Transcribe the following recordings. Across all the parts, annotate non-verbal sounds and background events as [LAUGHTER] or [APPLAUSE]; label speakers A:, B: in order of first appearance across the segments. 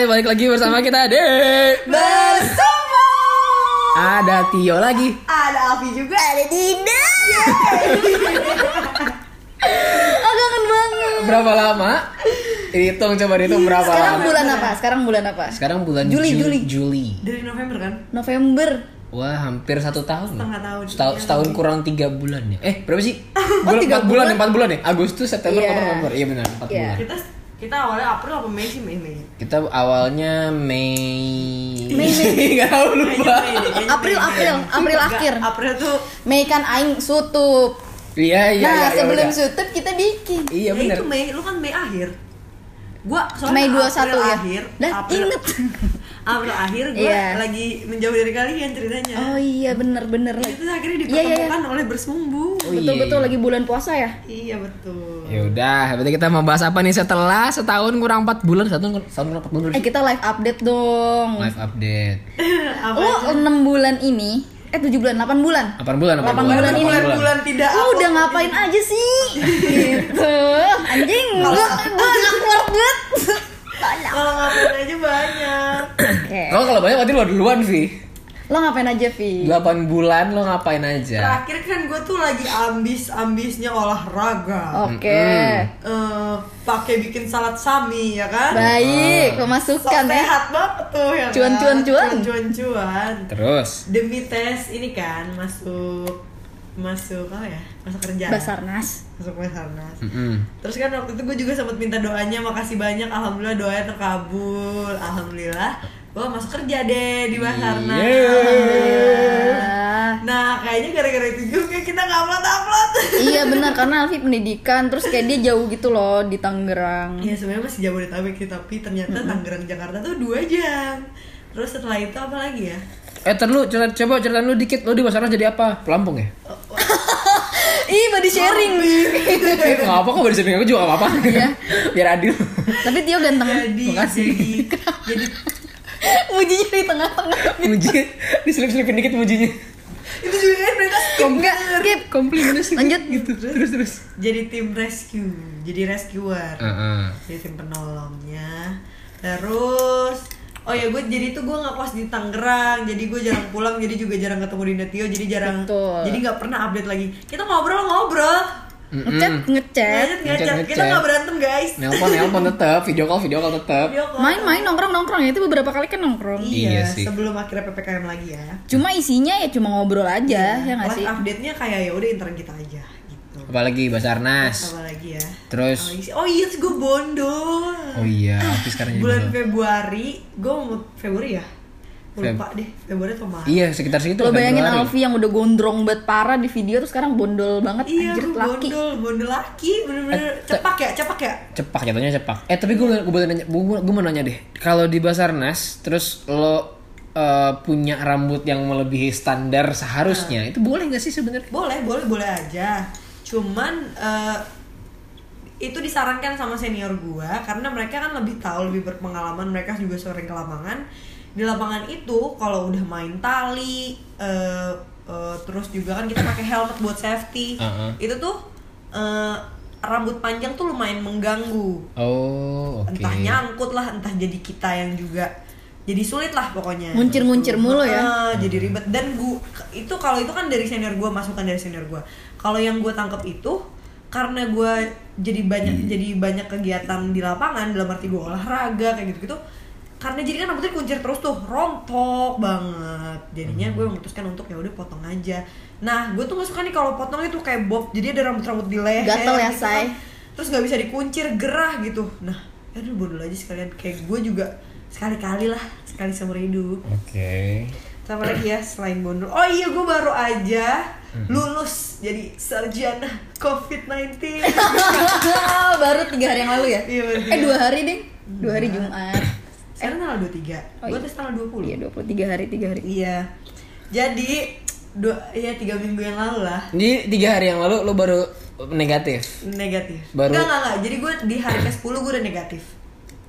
A: guys, balik lagi bersama kita Dek.
B: Bersama
A: Ada Tio lagi.
B: ada Avi juga ada Dinda. [LAUGHS] Aku kangen banget.
A: Berapa lama? Hitung coba dihitung berapa
B: Sekarang
A: lama.
B: bulan apa? Sekarang bulan apa?
A: Sekarang bulan
B: Juli,
A: Ju-
B: Juli.
A: Juli.
C: Dari November kan?
B: November.
A: Wah, hampir satu tahun.
C: Setengah tahun.
A: Setahun,
C: Iya,
A: setahun
C: lebih.
A: kurang tiga bulan ya. Eh, berapa sih? [LAUGHS] Bulan,
B: tiga
A: empat bulan,
B: bulan?
A: empat bulan ya? Agustus, September,
B: Iya.
A: Oktober, November. Iya benar, empat
B: Iya.
A: bulan.
C: Kita kita awalnya April apa Mei sih Mei Mei.
A: Kita awalnya Mei.
B: Mei, Mei. [LAUGHS]
A: Gak tahu lupa.
C: Mei
B: April,
C: Mei.
B: April, April akhir.
C: April tuh
B: Mei kan aing sutup.
A: Iya, iya,
B: nah,
A: iya. iya,
B: sebelum
A: udah.
B: sutup kita bikin.
A: Iya
C: ya
A: benar.
C: itu Mei, lu kan Mei akhir. Gua
B: Mei
C: soalnya
B: 21
C: April
B: ya?
C: akhir,
B: Dah,
C: April,
B: inget. [LAUGHS]
C: April akhir gua
B: Iya.
C: lagi menjauh dari kalian ceritanya.
B: Oh iya, bener-bener.
C: Itu akhirnya
B: Iya, iya, iya.
C: dipertemukan oleh bersumbu.
A: Oh, iya,
B: Betul-betul
A: iya.
B: lagi bulan puasa ya?
C: Iya betul.
A: Ya udah, berarti kita mau bahas apa nih setelah setahun kurang 4 bulan, satu setahun kurang 4 bulan.
B: Eh kita live update dong.
A: Live update. [LAUGHS]
C: Apa?
B: Lo 6 bulan ini, eh 7 bulan, 8 bulan.
A: 8 bulan, 8
B: Delapan
A: bulan.
B: bulan ini.
C: Bulan-bulan tidak
B: Lu
C: upload.
B: udah ngapain aja sih? [LAUGHS] gitu. Anjing, gua gua awkward banget.
C: Kalau ngapain aja banyak.
B: Oke.
A: Lo kalau banyak berarti lo duluan, Vi.
B: Lo ngapain aja, Vi?
A: 8 bulan lo ngapain aja?
C: Terakhir kan gue tuh lagi ambis-ambisnya olahraga.
B: Oke.
C: Eh, pakai bikin salad sami ya kan?
B: Baik, pemasukan ya.
C: sehat banget tuh ya kan?
B: Cuan, cuan, cuan.
C: cuan cuan
A: Terus.
C: demi tes ini kan masuk masuk apa ya masuk kerja
B: Basarnas.
C: masuk basarnas
A: Mm-mm.
C: terus kan waktu itu gue juga sempat minta doanya makasih banyak alhamdulillah doanya terkabul alhamdulillah gue masuk kerja deh di basarnas
A: Yeay.
B: Ah,
C: nah kayaknya gara-gara itu juga kita nggak upload upload
B: iya benar karena [LAUGHS] Alfi pendidikan terus kayak dia jauh gitu loh di Tangerang.
C: Ya sebenarnya masih Jabodetabek sih tapi ternyata Tangerang Jakarta tuh dua jam. Terus setelah itu apa lagi ya?
A: Eh, terlalu coba coba ceritain lu dikit. Lu di Basarnas jadi apa? Pelampung ya? [LAUGHS]
B: Ih, body sharing.
A: Eh, [LAUGHS] nggak apa kok bisa aku juga nggak apa-apa.
B: Iya.
A: Biar adil.
B: Tapi Tio ganteng.
C: Jadi
A: Makasih.
C: jadi jadi
B: Mujinya di tengah-tengah.
A: Muji, diselip-selipin dikit mujinya.
C: itu juga kan mereka
B: Enggak, skip.
A: Sih.
B: Lanjut.
A: gitu. Terus terus.
C: jadi tim rescue, jadi rescuer,
A: Heeh.
C: jadi tim penolongnya. Terus Oh ya gue jadi tuh gue nggak kos di Tangerang, jadi gue jarang pulang, jadi juga jarang ketemu Dinda Tio, jadi jarang,
B: Betul.
C: jadi nggak pernah update lagi. Kita ngobrol ngobrol,
B: Ngechat, ngechat.
C: ngechat ngechat,
A: Ngechat,
C: kita nggak berantem guys.
A: Nelpon nelpon tetap, video call video call tetap.
B: Main-main nongkrong-nongkrong ya itu beberapa kali kan nongkrong.
A: Iya
C: Iya,
A: sih.
C: sebelum akhirnya ppkm lagi ya.
B: Cuma isinya ya cuma ngobrol aja, ya nggak sih?
C: update-nya kayak ya udah intern kita aja gitu.
A: Apalagi Basarnas.
C: Apa lagi ya?
A: Terus
C: Apalagi? Oh iya, gue bondol.
A: Oh iya, artis sekarang
C: Bulan. Februari, gue mau Februari ya? Lupa deh, Februari atau Maret.
A: Iya, sekitar segitu.
B: Lo bayangin
A: Februari.
B: Alfi yang udah gondrong banget parah di video tuh sekarang bondol banget
C: Iya,
B: anjir
C: gue
B: laki.
C: bondol, bondol laki, bener-bener
A: Eh,
C: cepak ya, cepak ya.
A: cepak jatuhnya cepak eh tapi gue gue boleh nanya gue gue mau nanya deh kalau di Basarnas terus lo eh, punya rambut yang melebihi standar seharusnya itu boleh nggak sih sebenarnya
C: Boleh, boleh, boleh aja. Cuman eh, itu disarankan sama senior gua karena mereka kan lebih tahu, lebih berpengalaman, mereka juga sering ke lapangan. Di lapangan itu kalau udah main tali eh, eh, terus juga kan kita pakai helmet buat safety.
A: Uh-uh.
C: Itu tuh eh, rambut panjang tuh lumayan mengganggu.
A: oh oke
C: Entah nyangkut lah, entah jadi kita yang juga jadi sulit lah pokoknya.
B: Nguncir-nguncir mulu ya.
C: Ah, jadi ribet dan gua itu kalau itu kan dari senior gua masukan dari senior gua. Kalau yang gua tangkap itu karena gua jadi banyak jadi banyak kegiatan di lapangan dalam arti gua olahraga kayak gitu-gitu. Karena jadi kan rambutnya kuncir terus tuh rontok banget. Jadinya gue memutuskan untuk ya udah potong aja. Nah, gue tuh gak suka nih kalau potong itu kayak bob. Jadi ada rambut-rambut di leher
B: Gatel ya,
C: gitu
B: Say.
C: kan. Terus nggak bisa dikuncir gerah gitu. Nah, ya udah bodoh aja sekalian kayak gue juga sekali-kali lah sekali seumur hidup
A: oke
C: sama lagi ya selain bondol oh iya gue baru aja lulus jadi sarjana covid-19 [LAUGHS]
B: Baru tiga hari yang lalu ya?
C: Iya.
B: Eh dua hari deh, dua hari Jumat.
C: Sekarang tanggal 23
B: Oh,
C: gue
B: iya.
C: tes tanggal 20
B: Iya 23 hari, tiga hari.
C: iya. Jadi dua iya tiga minggu yang lalu lah.
A: Jadi tiga hari yang lalu lo baru negatif.
C: negatif.
A: Baru-
C: enggak enggak enggak. Jadi gue di hari ke 10 gue udah negatif.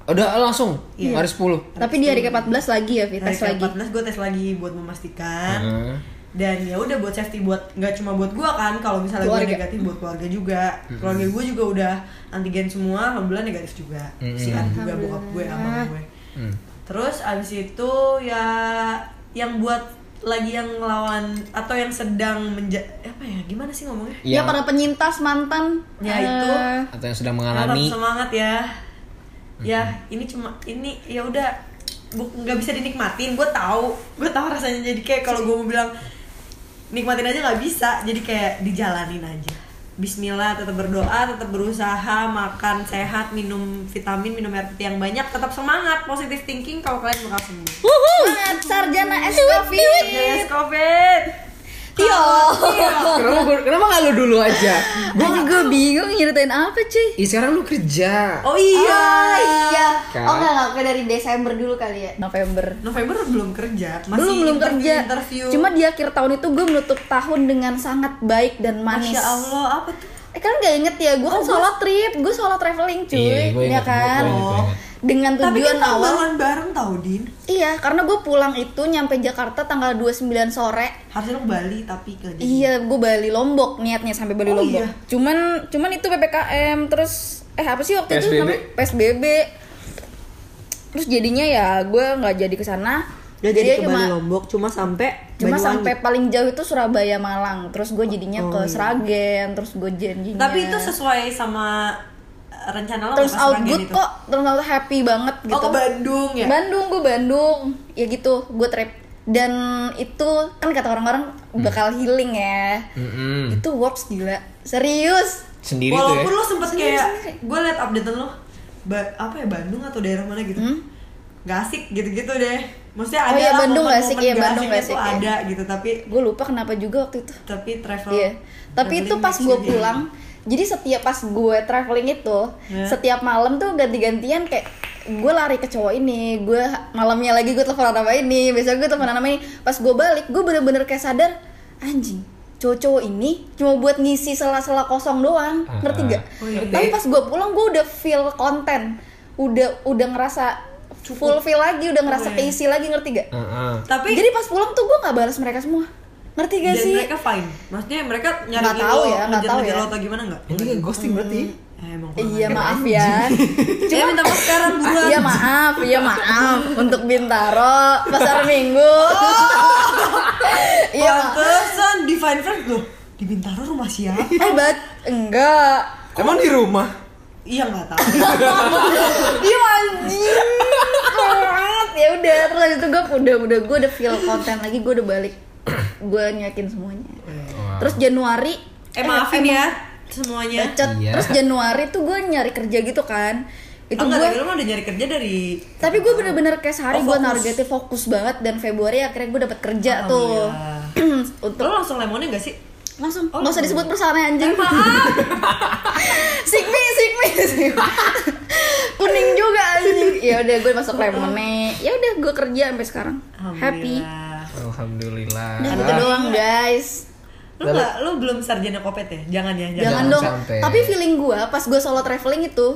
A: Udah langsung?
C: Iya.
A: hari 10
B: Tapi di hari ke-14 lagi ya, Fit,
C: hari
B: tes
C: ke
B: lagi.
C: 14 gue tes lagi buat memastikan.
A: Heeh.
C: dan ya udah buat safety buat nggak cuma buat gua kan kalau misalnya gua
B: Keluarga.
C: negatif buat keluarga juga. Keluarga gue juga udah antigen semua alhamdulillah negatif juga. Si juga bokap gue sama gue
A: Hmm.
C: Terus abis itu ya yang buat lagi yang ngelawan atau yang sedang menja apa ya gimana sih ngomongnya?
B: Ya
A: Yang-
B: para penyintas mantan.
C: Ya,
B: eh,
C: itu.
A: atau yang sedang mengalami
C: semangat ya. Ya ini cuma ini ya udah bu- nggak bisa dinikmatin. Gue tahu, gue tahu rasanya jadi kayak kalau gue mau bilang nikmatin aja nggak bisa. Jadi kayak dijalanin aja. Bismillah, tetap berdoa, tetap berusaha, makan sehat, minum vitamin, minum air putih yang banyak, tetap semangat, positive thinking kalau kalian bakal sembuh.
B: Semangat sarjana S Covid.
C: Yes, COVID.
B: Tio.
A: kenapa gua- kenapa nggak lu dulu aja
B: Gue juga bingung nyeritain apa cuy.
A: Ih, sekarang lu kerja
C: Oh iya.
B: Oh iya.
A: Kan?
B: Oh enggak enggak dari Desember dulu kali ya. November.
C: November belum kerja, masih
B: belum belum
C: interview-
B: kerja.
C: Interview.
B: Cuma di akhir tahun itu gue menutup tahun dengan sangat baik dan manis.
C: Masya Allah, apa tuh?
B: Eh kalian gak inget ya, gue kan solo trip, gue solo traveling cuy,
A: Iya, gue
B: ya kan?
A: gue inget, gue inget.
B: Dengan
C: Tapi
B: tujuan
C: kita
B: awal.
C: bangun bareng tau, Din.
B: Iya, karena gue pulang itu nyampe Jakarta tanggal 29 sore.
C: Harusnya ke Bali, tapi ke
B: Iya, gue Bali Lombok niatnya sampai Bali
C: Oh,
B: Lombok.
C: iya.
B: Cuman cuman itu PPKM terus eh apa sih waktu itu
A: PSBB.
B: namanya? PSBB. Terus jadinya ya gue nggak jadi ke sana.
C: Gak
B: Jadinya
C: jadi ke
B: cuma
C: Bali Lombok, cuma sampai
B: cuma
C: Banyuwangi.
B: sampai paling jauh itu Surabaya Malang. Terus gue jadinya
C: Oh,
B: ke
C: iya.
B: Sragen, terus gue janjinya.
C: Tapi itu sesuai sama rencana lo
B: terus out good kok, terus out happy banget gitu.
C: Oh, ke Bandung ya?
B: Bandung, gue Bandung. Ya gitu, gue trip. Dan itu kan kata orang-orang
C: Hmm.
B: bakal healing ya.
A: Mm-mm.
B: Itu works gila. Serius.
A: sendiri tuh ya
C: Walaupun lo sempet
B: Sendiri,
C: kayak, gue liat updatean lo ba- apa ya Bandung atau daerah mana gitu
B: Hmm?
C: Gak asik gitu-gitu deh Maksudnya
B: Oh
C: ada
B: iya,
C: lah
B: Bandung nggak
C: momen-momen
B: asik, iya, Bandung
C: tuh
B: asik, iya.
C: ada gitu Tapi
B: Gue lupa kenapa juga waktu itu.
C: tapi travel
B: Iya. Tapi itu pas gue pulang, jadi setiap pas gue traveling itu,
C: Ya.
B: setiap malam tuh ganti-gantian kayak gue lari ke cowok ini, gue malamnya lagi gue telepon sama ini, besok gue telepon sama ini. Pas gue balik, gue bener-bener kayak sadar, anjing, cowok-cowok ini cuma buat ngisi sela-sela kosong doang,
A: Ah,
B: ngerti
A: ah.
B: gak?
C: Oh, iya.
B: Tapi pas gue pulang, gue udah feel konten, udah udah ngerasa fulfill lagi, udah ngerasa
C: Oh, iya.
B: keisi lagi, ngerti gak?
A: Heeh.
C: Tapi
B: Jadi pas pulang tuh gue nggak balas mereka semua, ngerti gak
C: dan
B: sih?
C: mereka fine Maksudnya mereka nyari
B: Nggak tahu ya, nggak tahu ya.
C: atau gimana nggak?
A: ini kayak ghosting berarti
C: Eh, emang
B: Iya maaf ya. [LAUGHS]
C: Cuma minta maaf sekarang buruan
B: Iya maaf, iya maaf untuk Bintaro pasar Minggu. [LAUGHS] Iya.
C: Pantesan di Fine Friends loh Di Bintaro rumah siapa?
B: Eh bat enggak.
A: emang di rumah
C: Iya nggak tahu [LAUGHS]
B: Iya anjing. Banget. Ya udah terus itu gue udah udah gue udah feel konten lagi gue udah balik. Gue nyakin semuanya. Terus Januari
C: Eh maafin
B: emang
C: ya semuanya
B: bacot.
A: Iya.
B: Terus Januari tuh gue nyari kerja gitu kan. Itu
C: enggak,
B: gue
C: lu udah nyari kerja dari
B: tapi gue bener-bener kayak sehari
C: Oh,
B: gue nargetin fokus banget dan Februari akhirnya gue dapet kerja tuh
C: Alhamdulillah. [CLEARS THROAT]
B: untuk
C: Lo langsung lemonnya gak sih?
B: langsung
C: Oh,
B: nggak usah disebut perusahaannya anjing
C: Maaf [LAUGHS]
B: sigmi sigmi sigmi. [LAUGHS] kuning juga anjing ya udah gue masuk lemonnya ya udah gue kerja sampai sekarang happy
A: alhamdulillah.
B: Udah gitu doang guys.
C: Lu gak, lu belum sarjana kopet ya? Jangan ya, jangan,
B: jangan dong.
A: Sampai.
B: tapi feeling gue pas gue solo traveling itu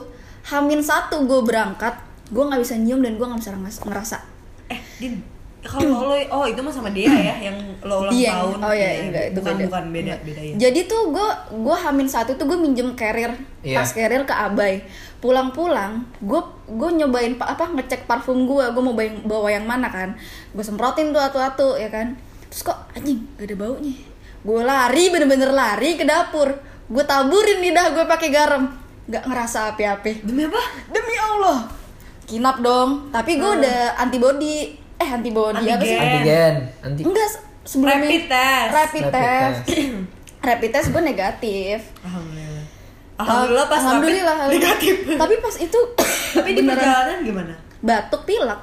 B: hamin satu gue berangkat gue nggak bisa nyium dan gue nggak bisa ngeras- ngerasa.
C: Eh, Din kalau [CLEARS THROAT] lo, oh itu mah sama dia ya, yang lo ulang
B: Iya,
C: tahun
B: oh ya
C: Iya,
B: enggak itu
C: bukan,
B: beda.
C: Bukan, beda,
B: Enggak.
C: beda ya
B: Jadi tuh gue gue hamin satu tuh gue minjem carrier
A: Iya.
B: tas carrier ke Abai. Pulang-pulang gue gue nyobain pa- apa ngecek parfum gue gue mau bawa yang, bawa yang mana kan. Gue semprotin tuh atu-atu ya kan. Terus kok anjing gak ada baunya. Gue lari bener-bener lari ke dapur. Gue taburin lidah gue pakai garam. Gak ngerasa api-api.
C: Demi apa?
B: Demi Allah. Kinap dong. Tapi gue udah antibody. Eh antibody apa sih?
C: Antigen.
A: antigen anti
B: Enggak, se- sebelumnya
C: Rapid test.
B: Rapid,
A: Rapid
B: test.
A: test. [CLEARS THROAT]
B: Rapid test gue negatif.
C: Alhamdulillah Alhamdulillah pas
B: Alhamdulillah,
C: rapid negatif [LAUGHS]
B: Tapi pas itu [CLEARS THROAT]
C: Tapi di perjalanan gimana?
B: batuk pilek.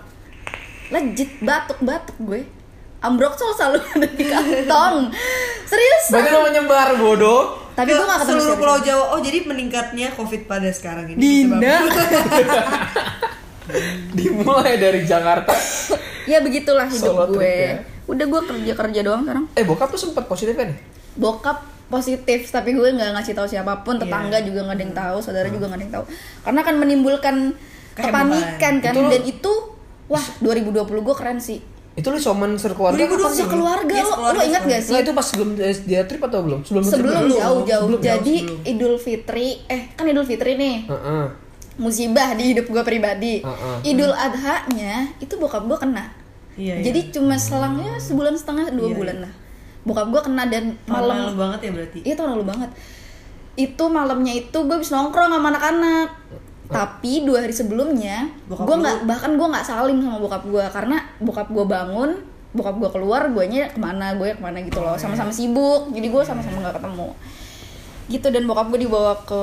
B: Legit batuk-batuk gue. Ambroxol selalu [LAUGHS] ada di kantong. [LAUGHS] Serius.
A: berarti lo menyebar bodoh
B: Tapi
C: Ke
B: gue gak ketemu
C: seluruh pulau Jawa. Oh, jadi meningkatnya COVID pada sekarang ini.
B: Dinda. [LAUGHS]
A: dimulai dari Jakarta
B: ya begitulah hidup
A: Solo trip
B: gue.
A: ya.
B: Udah gue kerja-kerja doang sekarang.
A: eh bokap tuh sempat positif kan ya?
B: bokap positif tapi gue nggak ngasih tahu siapa pun tetangga
C: Iya.
B: juga nggak ada yang tahu saudara juga nggak ada yang tahu karena kan menimbulkan kepanikan kan
A: Itu lo-
B: dan itu wah 2020 gue keren sih
A: itu lu soman sekeluarga
C: 2020
A: kapan sih?
B: sekeluarga
C: Iya,
B: lo lo ingat gak
A: Nah
B: sih
A: itu pas sebelum dia trip atau belum? Sebelum
B: sebelum
A: trip
B: jauh-jauh
A: Sebelum,
B: jadi
C: sebelum.
B: Idul Fitri eh kan Idul Fitri nih
A: Heeh.
B: Musibah di hidup gue pribadi.
A: Heeh.
B: Idul Adha-nya itu bokap gue kena.
C: Iya,
B: Jadi cuma selangnya sebulan setengah dua
C: Iya,
B: bulan lah. Bokap gue kena dan
C: Malam
B: malam
C: lalu banget ya berarti.
B: Iya tahun lalu banget. Itu malamnya itu gue habis nongkrong sama anak-anak. Tapi dua hari sebelumnya,
C: Bokap
B: gue nggak bahkan gue nggak salim sama bokap gue karena bokap gue bangun, bokap gue keluar, guanya ke mana, gue ke mana gitu loh, sama-sama sibuk. Jadi gue sama-sama nggak ketemu. Gitu dan bokap gue dibawa ke,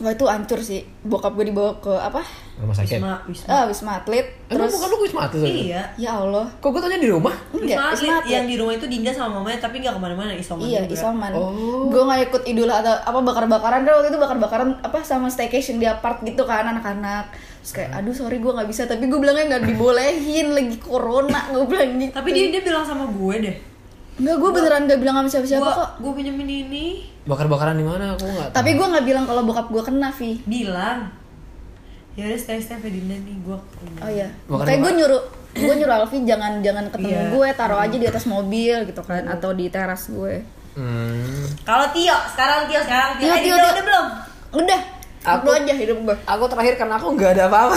B: wah itu hancur sih. Bokap gue dibawa ke apa?
A: Rumah sakit.
C: Wisma, Wisma.
B: Ah, wisma atlet.
A: Emang
B: Terus,
A: bukan lu wisma atlet?
C: Iya.
B: ya Allah,
A: Kok gue tanya di rumah?
B: enggak
C: Wisma
B: wisma
C: Atlet
B: atlet.
C: yang di rumah itu Dinda sama mamanya tapi nggak ke mana-mana isoman
B: Iya,
C: juga.
B: isoman.
A: Oh.
B: Gue nggak ikut idul adha apa bakar-bakaran kan waktu itu bakar-bakaran apa sama staycation di apart gitu kan anak-anak. Terus kayak aduh sorry gue nggak bisa tapi gue bilangnya nggak dibolehin lagi corona gue bilang gitu.
C: Tapi dia dia bilang sama gue deh.
B: Nggak gue beneran gak bilang sama siapa-siapa
C: Gua
B: kok.
C: gue pinjemin ini.
A: Bakar-bakaran di mana? Aku nggak.
B: Tapi gue nggak bilang kalau bokap gue kena Vi.
C: Bilang. Ya udah stay stay Dinda nih gue.
B: Oh iya. Kayak gue nyuruh gue nyuruh Alfi jangan jangan ketemu
C: Iya.
B: gue taruh aja di atas mobil gitu kan atau di teras gue.
A: Hmm.
C: Kalau Tio, sekarang Tio, sekarang Tio.
B: Tio,
C: Eh,
B: Tio,
C: Dinda
B: Tio.
C: udah belum?
B: Udah.
A: Aku-
B: aja hidup gue.
A: Aku terakhir karena aku nggak ada apa-apa.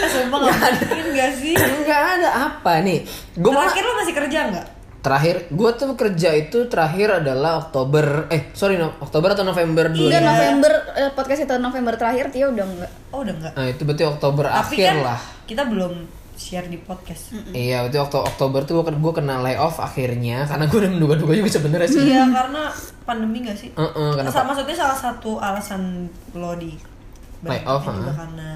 C: Eh, sumpah nggak mungkin gak sih?
A: Nggak ada apa nih. Gue
C: Terakhir lo masih kerja nggak?
A: Terakhir gue tuh kerja itu terakhir adalah Oktober eh sorry no, Oktober atau November dulu
B: Udah November eh, podcast itu November terakhir Tio udah enggak.
C: Oh udah nggak.
A: nah itu berarti Oktober
C: Tapi
A: akhir
C: kan
A: lah
C: kita belum share di podcast.
A: iya berarti Okto Oktober tuh gue gue kena layoff akhirnya karena gue udah menduga-duga juga sebenarnya sih
C: Iya karena pandemi gak sih?
A: Heeh, kenapa?
C: Sa- Maksudnya salah satu alasan lo di
A: Lay off,
C: juga
A: ah.
C: karena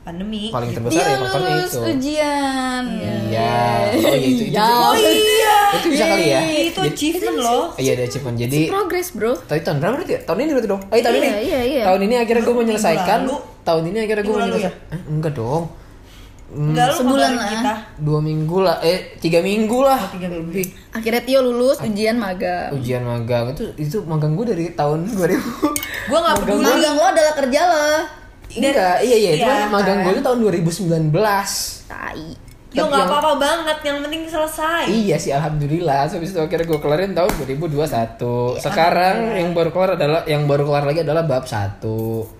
C: pandemi.
A: paling
C: gitu.
A: terbesar
B: Dia
A: ya faktornya
B: lulus
A: itu
B: ujian.
A: iya oh iya itu itu,
B: Ya.
C: Oh iya.
A: itu bisa kali ya
C: Itu achievement loh.
A: iya ada achievement jadi
B: Progress, Bro.
A: Tadi tahun berapa berarti ya? Tahun ini berarti dong? Eh tahun
B: Iya,
A: ini?
B: iya, iya.
A: Tahun ini akhirnya gue menyelesaikan. Tahun ini akhirnya gue menyelesaikan eh, Enggak dong
C: Enggak lu
B: Sebulan lah.
C: kita.
A: Dua minggu lah Eh tiga minggu lah
C: Oh, tiga minggu.
A: Lebih.
B: Akhirnya Tio lulus ujian magang.
A: Ujian magang itu itu magang gue dari tahun 2000
C: Gua nggak peduli.
B: Magang lo adalah kerja lo.
A: Enggak, iya iya, itu
C: Iya,
A: kan magang
B: kan?
A: gue itu tahun 2019
B: Tai.
C: Yo nggak
A: yang-
C: apa-apa banget, yang penting selesai.
A: Iya sih alhamdulillah. So, Habis itu akhirnya gue kelarin tahun 2021. Sekarang yang baru keluar adalah yang baru keluar lagi adalah bab 1.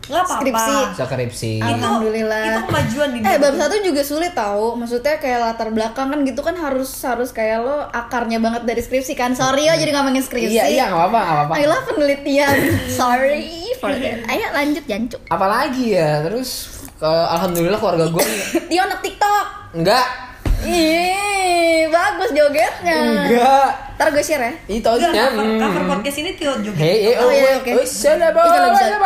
C: Nggak apa-apa.
B: Skripsi.
A: Skripsi.
B: Alhamdulillah.
C: Itu kemajuan di
B: Eh bab satu juga sulit tau Maksudnya kayak latar belakang kan gitu kan harus harus kayak lo akarnya banget dari skripsi kan Sorry ya jadi ngomongin skripsi
A: Iya iya nggak apa nggak apa.
B: I love penelitian [LAUGHS] Sorry for that Ayo lanjut jancuk
A: Apalagi ya terus eh, alhamdulillah keluarga gue
B: Tio [LAUGHS] anak tiktok
A: enggak
B: Ih bagus jogetnya
A: enggak
B: Ntar gue share ya
A: itu
C: Enggak,
A: aja.
C: cover, cover podcast ini Tio juga.
A: Hei, eh,
B: Oh,
A: oh,
B: iya,
A: iya,
B: oke. Ih, kalau bisa.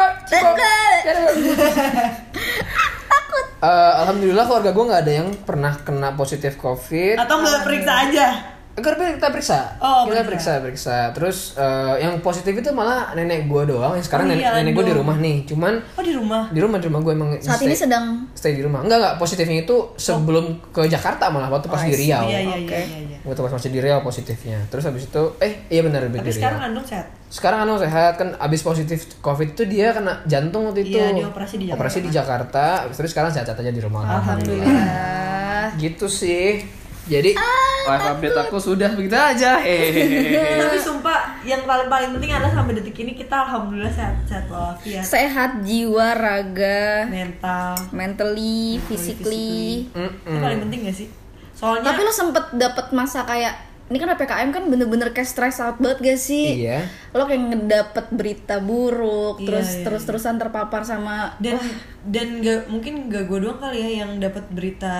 A: Takut. Eh, alhamdulillah keluarga gue nggak ada yang pernah kena positif covid.
C: Atau nggak periksa aja.
A: Agar kita periksa,
C: Oh,
A: kita
C: periksa.
A: periksa, periksa. Terus eh, yang positif itu malah nenek gue doang. Yang sekarang
C: Oh,
A: nenek,
C: iya,
A: nenek gue di rumah nih. Cuman
C: Oh di rumah.
A: di rumah di rumah gue emang
B: Saat
A: stay,
B: ini sedang
A: stay di rumah. Enggak enggak positifnya itu sebelum ke Jakarta malah waktu pas
B: Oh,
A: di. Riau.
C: Iya iya
B: Oke.
C: iya iya.
A: Waktu pas masih di Riau positifnya. Terus habis itu eh iya benar
C: Tapi
A: di
C: sekarang
A: Riau.
C: Andung sehat.
A: Sekarang anu sehat kan abis positif covid itu dia kena jantung waktu itu.
C: Iya, dia operasi di Jakarta.
A: Operasi di Jakarta. Terus sekarang sehat-sehat aja di rumah.
B: Alhamdulillah
A: Gitu sih. Jadi live update aku sudah begitu aja. Hehehe.
C: Tapi sumpah yang paling paling penting adalah sampai detik ini kita alhamdulillah sehat sehat walafiat.
B: Sehat jiwa, raga,
C: Mental.
B: mentally, physically
A: Mm-mm.
C: Itu paling penting gak sih? Soalnya
B: Tapi lo sempet dapet masa kayak ini kan PPKM kan bener-bener kayak stress out banget gak sih?
A: Iya.
B: Lo kayak ngedapet berita buruk,
C: Iya,
B: terus
C: iya,
B: terus-terusan terpapar sama
C: dan dan gak mungkin gak gue doang kali ya yang dapat berita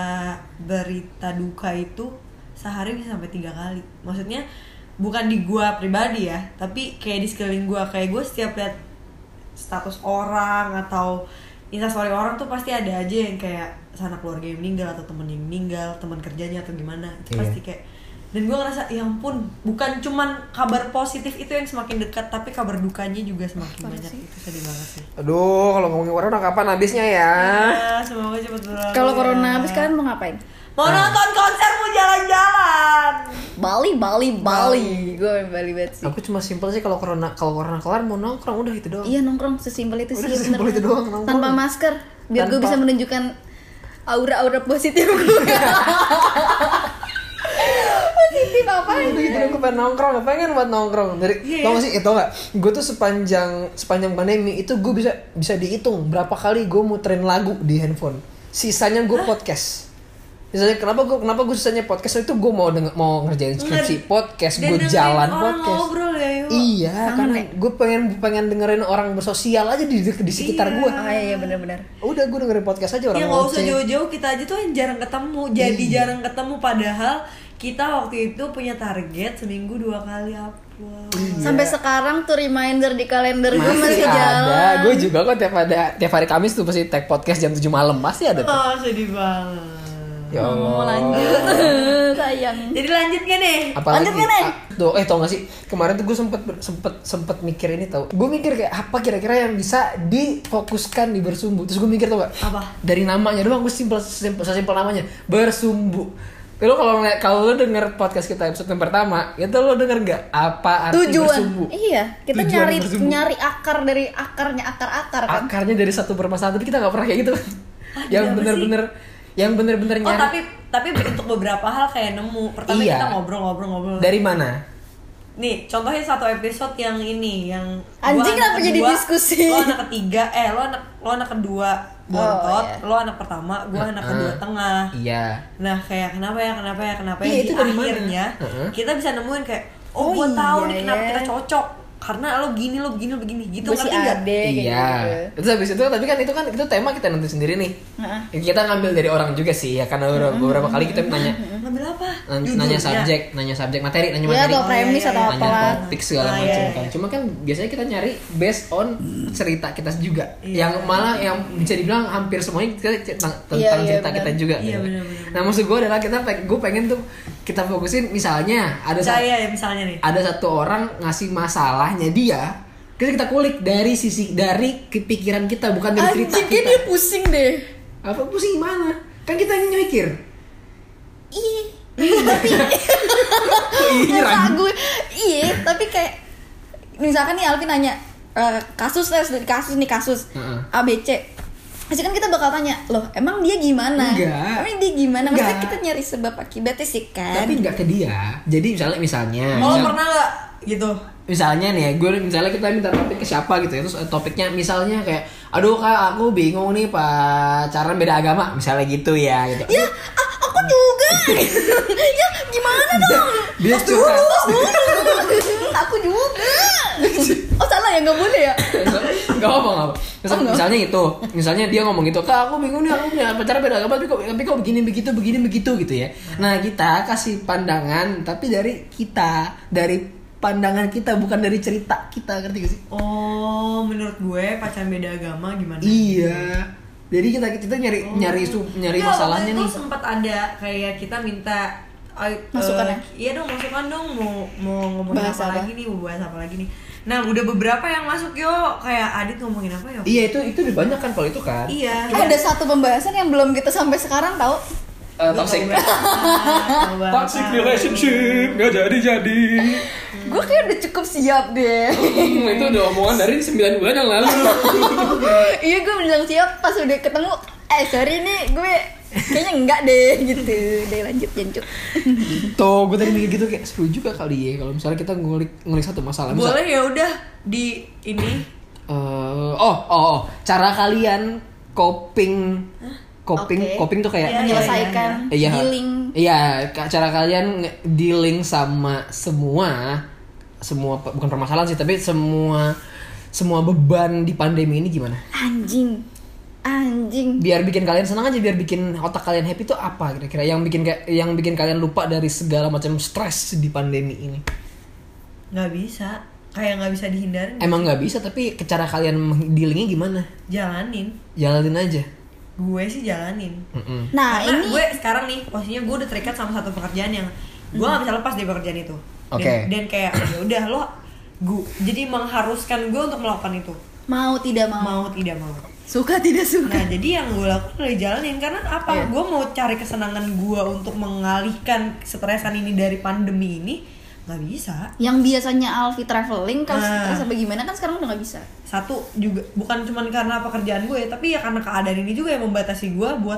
C: berita duka itu sehari bisa sampai tiga kali maksudnya bukan di gua pribadi ya tapi kayak di sekeliling gua kayak gue setiap lihat status orang atau instastory orang tuh pasti ada aja yang kayak sanak keluarga yang meninggal atau temen yang meninggal teman kerjanya atau gimana itu
A: Iya.
C: pasti kayak dan gue ngerasa ya ampun bukan cuman kabar positif itu yang semakin dekat tapi kabar dukanya juga semakin banyak itu sedih banget sih
A: Aduh, kalau ngomongin corona kapan habisnya ya?
C: Ya, semoga cepat berlalu.
B: Kalau
C: ya.
B: corona habis kalian mau ngapain?
C: mau nonton konser mau jalan-jalan.
B: Bali, Bali, Bali. Gue main Bali banget sih.
A: Aku cuma simpel sih kalau corona kalau corona kelar mau nongkrong udah itu doang.
B: Iya nongkrong sesimpel itu
A: Udah
B: sih
A: sesimpel itu doang, nongkrong.
B: Tanpa masker, biar gue bisa menunjukkan aura-aura positif gue. [LAUGHS] positif apa
A: Udah gitu gue pengen nongkrong, pengen buat nongkrong. Dari
C: Iya,
A: tau
C: iya.
A: gak sih itu gak? Gue tuh sepanjang sepanjang pandemi itu gue bisa bisa dihitung berapa kali gue muterin lagu di handphone. Sisanya gue podcast. Misalnya kenapa gue kenapa gue sisanya podcast? Itu gue mau denger, mau ngerjain skripsi podcast gue jalan
C: orang
A: podcast.
C: ngobrol ya yuk.
A: Iya karena gue pengen pengen dengerin orang bersosial aja di di sekitar
C: Iya.
A: gue
B: oh iya iya benar-benar
A: udah gue dengerin podcast aja orang
C: Ya nggak usah jauh-jauh kita aja tuh yang jarang ketemu Jadi
A: Iya.
C: jarang ketemu padahal kita waktu itu punya target seminggu dua kali upload.
B: Sampai sekarang tuh reminder di kalender gue
A: masih,
B: masih
A: ada.
B: jalan.
A: Gue juga kok tiap ada tiap hari Kamis tuh pasti tag podcast jam 7 malam. Pasti ada tuh.
C: Oh sedih banget.
A: Ya
B: mau lanjut. [LAUGHS] Sayang.
C: Jadi lanjut gak nih?
A: apalagi
B: Lanjut Nen?
A: ah, tuh eh tau gak sih? Kemarin tuh gue sempet sempet sempet mikir ini tau. Gue mikir kayak apa kira-kira yang bisa difokuskan di bersumbu? Terus gue mikir tau gak
C: Apa?
A: dari namanya doang gue simpel simpel simpel namanya. Bersumbu lo kalau ngeliat kalau lo denger podcast kita episode yang pertama itu lo denger nggak apa arti
B: tujuan.
A: bersumbu?
B: Iya kita
A: Tujuan
B: nyari
A: bersumbu.
B: nyari akar dari akarnya akar akar kan?
A: Akarnya dari satu permasalahan tapi kita nggak pernah kayak gitu. [LAUGHS] Yang
C: apa
A: bener-bener yang bener-bener
C: Oh
A: nyari
C: tapi tapi untuk beberapa hal kayak nemu. Pertama
A: Iya.
C: kita ngobrol-ngobrol-ngobrol
A: dari mana?
C: Nih contohnya satu episode yang ini Yang
B: Anjing, kenapa jadi diskusi?
C: Lo anak ketiga Eh lo anak, lo anak kedua Bontot
B: iya.
C: Lo anak pertama Gue anak kedua
A: Heeh.
C: tengah
A: iya
C: Nah kayak kenapa ya kenapa ya kenapa ya
A: Iya,
C: di
A: itu
C: akhirnya
A: Heeh.
C: kita bisa nemuin kayak oh,
B: Oh,
C: gue tahu
B: iya,
C: nih kenapa
B: ya.
C: kita cocok karena lo gini lo begini lo begini gitu
B: gue si
C: nggak?
B: kayak
A: iya
B: gitu
A: terus habis itu tapi kan itu kan itu tema kita nanti sendiri nih
B: Heeh.
A: Ya, kita ngambil dari orang juga sih ya karena beberapa, beberapa kali kita nanya
C: Ngambil apa?
A: nan-
C: Judulnya.
A: nanya subjek nanya subjek materi nanya
B: ya
A: materi
B: atau premis
C: iya,
B: atau
C: iya.
A: nanya
B: apalah
A: topik segala
C: Ah,
A: macam
C: iya,
A: kan
C: iya.
A: cuma kan biasanya kita nyari based on cerita kita juga
C: Iya.
A: yang malah yang bisa dibilang hampir semuanya kita tentang,
B: Iya,
A: tentang
B: iya,
A: cerita
B: benar.
A: kita juga
C: Iya,
A: gitu.
C: benar-benar.
A: nah maksud gue adalah kita gue pengen tuh kita fokusin misalnya ada satu
C: Percaya ya misalnya nih
A: ada satu orang ngasih masalahnya dia kita kita kulik dari sisi dari kepikiran kita bukan dari cerita kita.
B: dia pusing deh.
A: Apa pusing gimana? Kan kita yang mikir
B: ih. Ih, [LAUGHS] tapi
A: ragu.
B: gue. Iya tapi kayak misalkan nih Alvin nanya eh, kasus tes kasus nih kasus
A: Heeh.
B: ABC pasti kan kita bakal tanya loh emang dia gimana?
A: Enggak.
B: emang dia gimana? Maksudnya
A: Enggak.
B: kita nyari sebab akibatnya sih kan?
A: Tapi nggak ke dia. Jadi misalnya misalnya
C: Oh
A: misal-
C: pernah nggak gitu?
A: misalnya nih ya, gue misalnya kita minta topik ke siapa gitu ya terus eh, topiknya misalnya kayak aduh kak aku bingung nih pacaran beda agama misalnya gitu ya gitu.
B: Ya ah, aku juga. [LAUGHS] Ya gimana dong?
A: Dia curhat [LAUGHS]
B: aku juga. [LAUGHS] Oh salah ya nggak boleh ya
A: Gak apa nggak apa. Misal,
B: Oh,
A: misalnya itu, misalnya dia ngomong gitu, kak aku bingung nih aku punya pacar beda agama tapi kok, tapi kok begini begitu begini begitu gitu ya. Nah kita kasih pandangan tapi dari kita, dari pandangan kita bukan dari cerita kita ngerti gak sih?
C: Oh menurut gue pacaran beda agama gimana?
A: Iya. Jadi kita kita nyari nyari su- nyari
C: Nggak,
A: masalahnya
C: waktu itu
A: nih.
C: sempat ada kayak kita minta
B: Masukan
C: eh,
B: ya?
C: Iya dong masukan dong mau mau ngomongin
B: Bahas
C: apa,
B: apa?
C: lagi nih, mau bahas apa lagi nih. Nah udah beberapa yang masuk yo kayak Adit ngomongin apa ya?
A: Iya itu itu lebih banyak kan kalau itu kan.
C: Iya.
B: Eh, ada satu pembahasan yang belum kita sampai sekarang tahu
A: Eh, toxic. [LAUGHS] Toxic relationship nggak jadi jadi.
B: gue kayak udah cukup siap deh
A: Hmm, itu udah omongan dari 9 bulan yang lalu. [LAUGHS]
B: iya gue bilang siap pas udah ketemu eh sorry nih gue kayaknya enggak deh gitu. Deh lanjut jancuk
A: Tuh, gue tadi mikir gitu kayak seru juga kali ya kalau misalnya kita ngulik ngulik satu masalah. Misal-
C: Boleh ya udah di ini.
A: Eh, oh, oh, oh, cara kalian coping, coping,
B: Oke.
A: coping tuh kayak
C: Iya,
B: menyelesaikan
A: Iya,
B: healing
A: iya, ka- cara kalian dealing sama semua, semua bukan permasalahan sih, tapi semua semua beban di pandemi ini gimana?
B: anjing anjing
A: Biar bikin kalian senang aja, biar bikin otak kalian happy tuh apa kira-kira yang bikin kayak yang bikin kalian lupa dari segala macam stres di pandemi ini?
C: nggak bisa kayak nggak bisa dihindarin.
A: Emang nggak bisa, tapi ke cara kalian dealingnya gimana?
C: Jalanin.
A: Jalanin aja.
C: Gue sih jalanin.
A: Mm-mm.
B: nah
C: Karena
B: ini
C: gue sekarang nih posisinya gue udah terikat sama satu pekerjaan yang gue gak bisa lepas dari pekerjaan itu. Dan,
A: Oke.
C: dan kayak [CLEARS THROAT] ya udah lo gue jadi mengharuskan gue untuk melakukan itu
B: mau tidak mau,
C: mau tidak mau.
B: Suka tidak suka
C: Nah jadi yang gue lakukan udah jalanin karena apa?
B: Iya.
C: Gue mau cari kesenangan gue untuk mengalihkan stresan ini dari pandemi ini nggak bisa.
B: yang biasanya Alfi traveling kalau
C: Nah.
B: stres apa gimana kan sekarang udah nggak bisa
C: Satu juga bukan cuman karena pekerjaan gue, tapi ya karena keadaan ini juga yang membatasi gue buat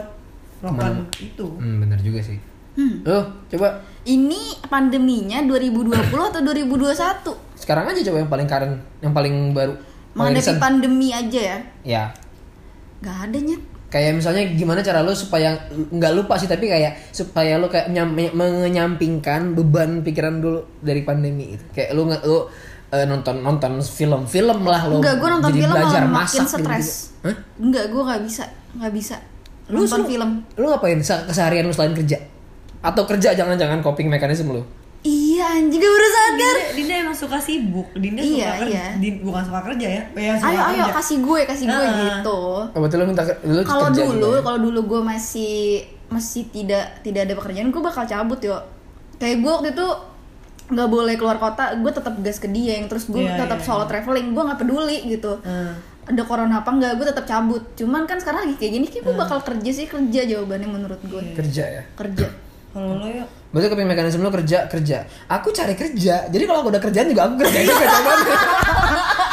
C: melakukan itu.
A: Hmm, bener juga sih.
B: Hmm.
A: Loh, coba
B: Ini pandeminya 2020 atau 2021?
A: sekarang aja coba yang paling keren, yang paling baru.
B: Menghadapi pandemi aja ya.
A: Ya,
B: Gak ada nyet.
A: kayak misalnya gimana cara lu supaya nggak lupa sih tapi kayak supaya lu kayak nyam, menyampingkan beban pikiran dulu dari pandemi itu kayak lu nggak lu eh, nonton nonton film-film lah lu
B: Enggak, gue nonton
A: jadi
B: film
A: belajar
B: malah makin
A: masak gitu
B: stres.
A: Hah?
B: Enggak, gue gak bisa, gak bisa.
A: Lu
B: Nonton
A: lu-
B: film.
A: Lu ngapain se- keseharian lu selain kerja? Atau kerja jangan-jangan coping mekanisme lu?
B: Iya anjing gue baru sadar.
C: Dinda, Dinda emang suka sibuk. Dinda
B: Iya,
C: suka kerja.
B: iya.
C: Bukan suka kerja ya. Ya, suka
B: Ayo ayo
C: kerja.
B: kasih gue, kasih gue
C: Heeh.
B: gitu.
A: Oh, betul lu minta ke- lu
B: Kalau
A: kerja
B: dulu,
A: ya?
B: kalau dulu gue masih masih tidak tidak ada pekerjaan, gue bakal cabut yo. Kayak gue waktu itu nggak boleh keluar kota, gue tetap gas ke Dieng, terus gue
C: Iya,
B: tetap
C: iya,
B: solo traveling, gue nggak peduli gitu.
C: Hmm.
B: Ada corona apa enggak, gue tetap cabut. Cuman kan sekarang lagi kayak gini, kayak gue bakal kerja sih kerja jawabannya menurut gue.
A: kerja ya.
B: Kerja.
C: Kalau lo ya
A: Berarti coping mekanisme lu kerja kerja. Aku cari kerja. Jadi kalau aku udah kerjaan juga aku kerja juga. [LAUGHS]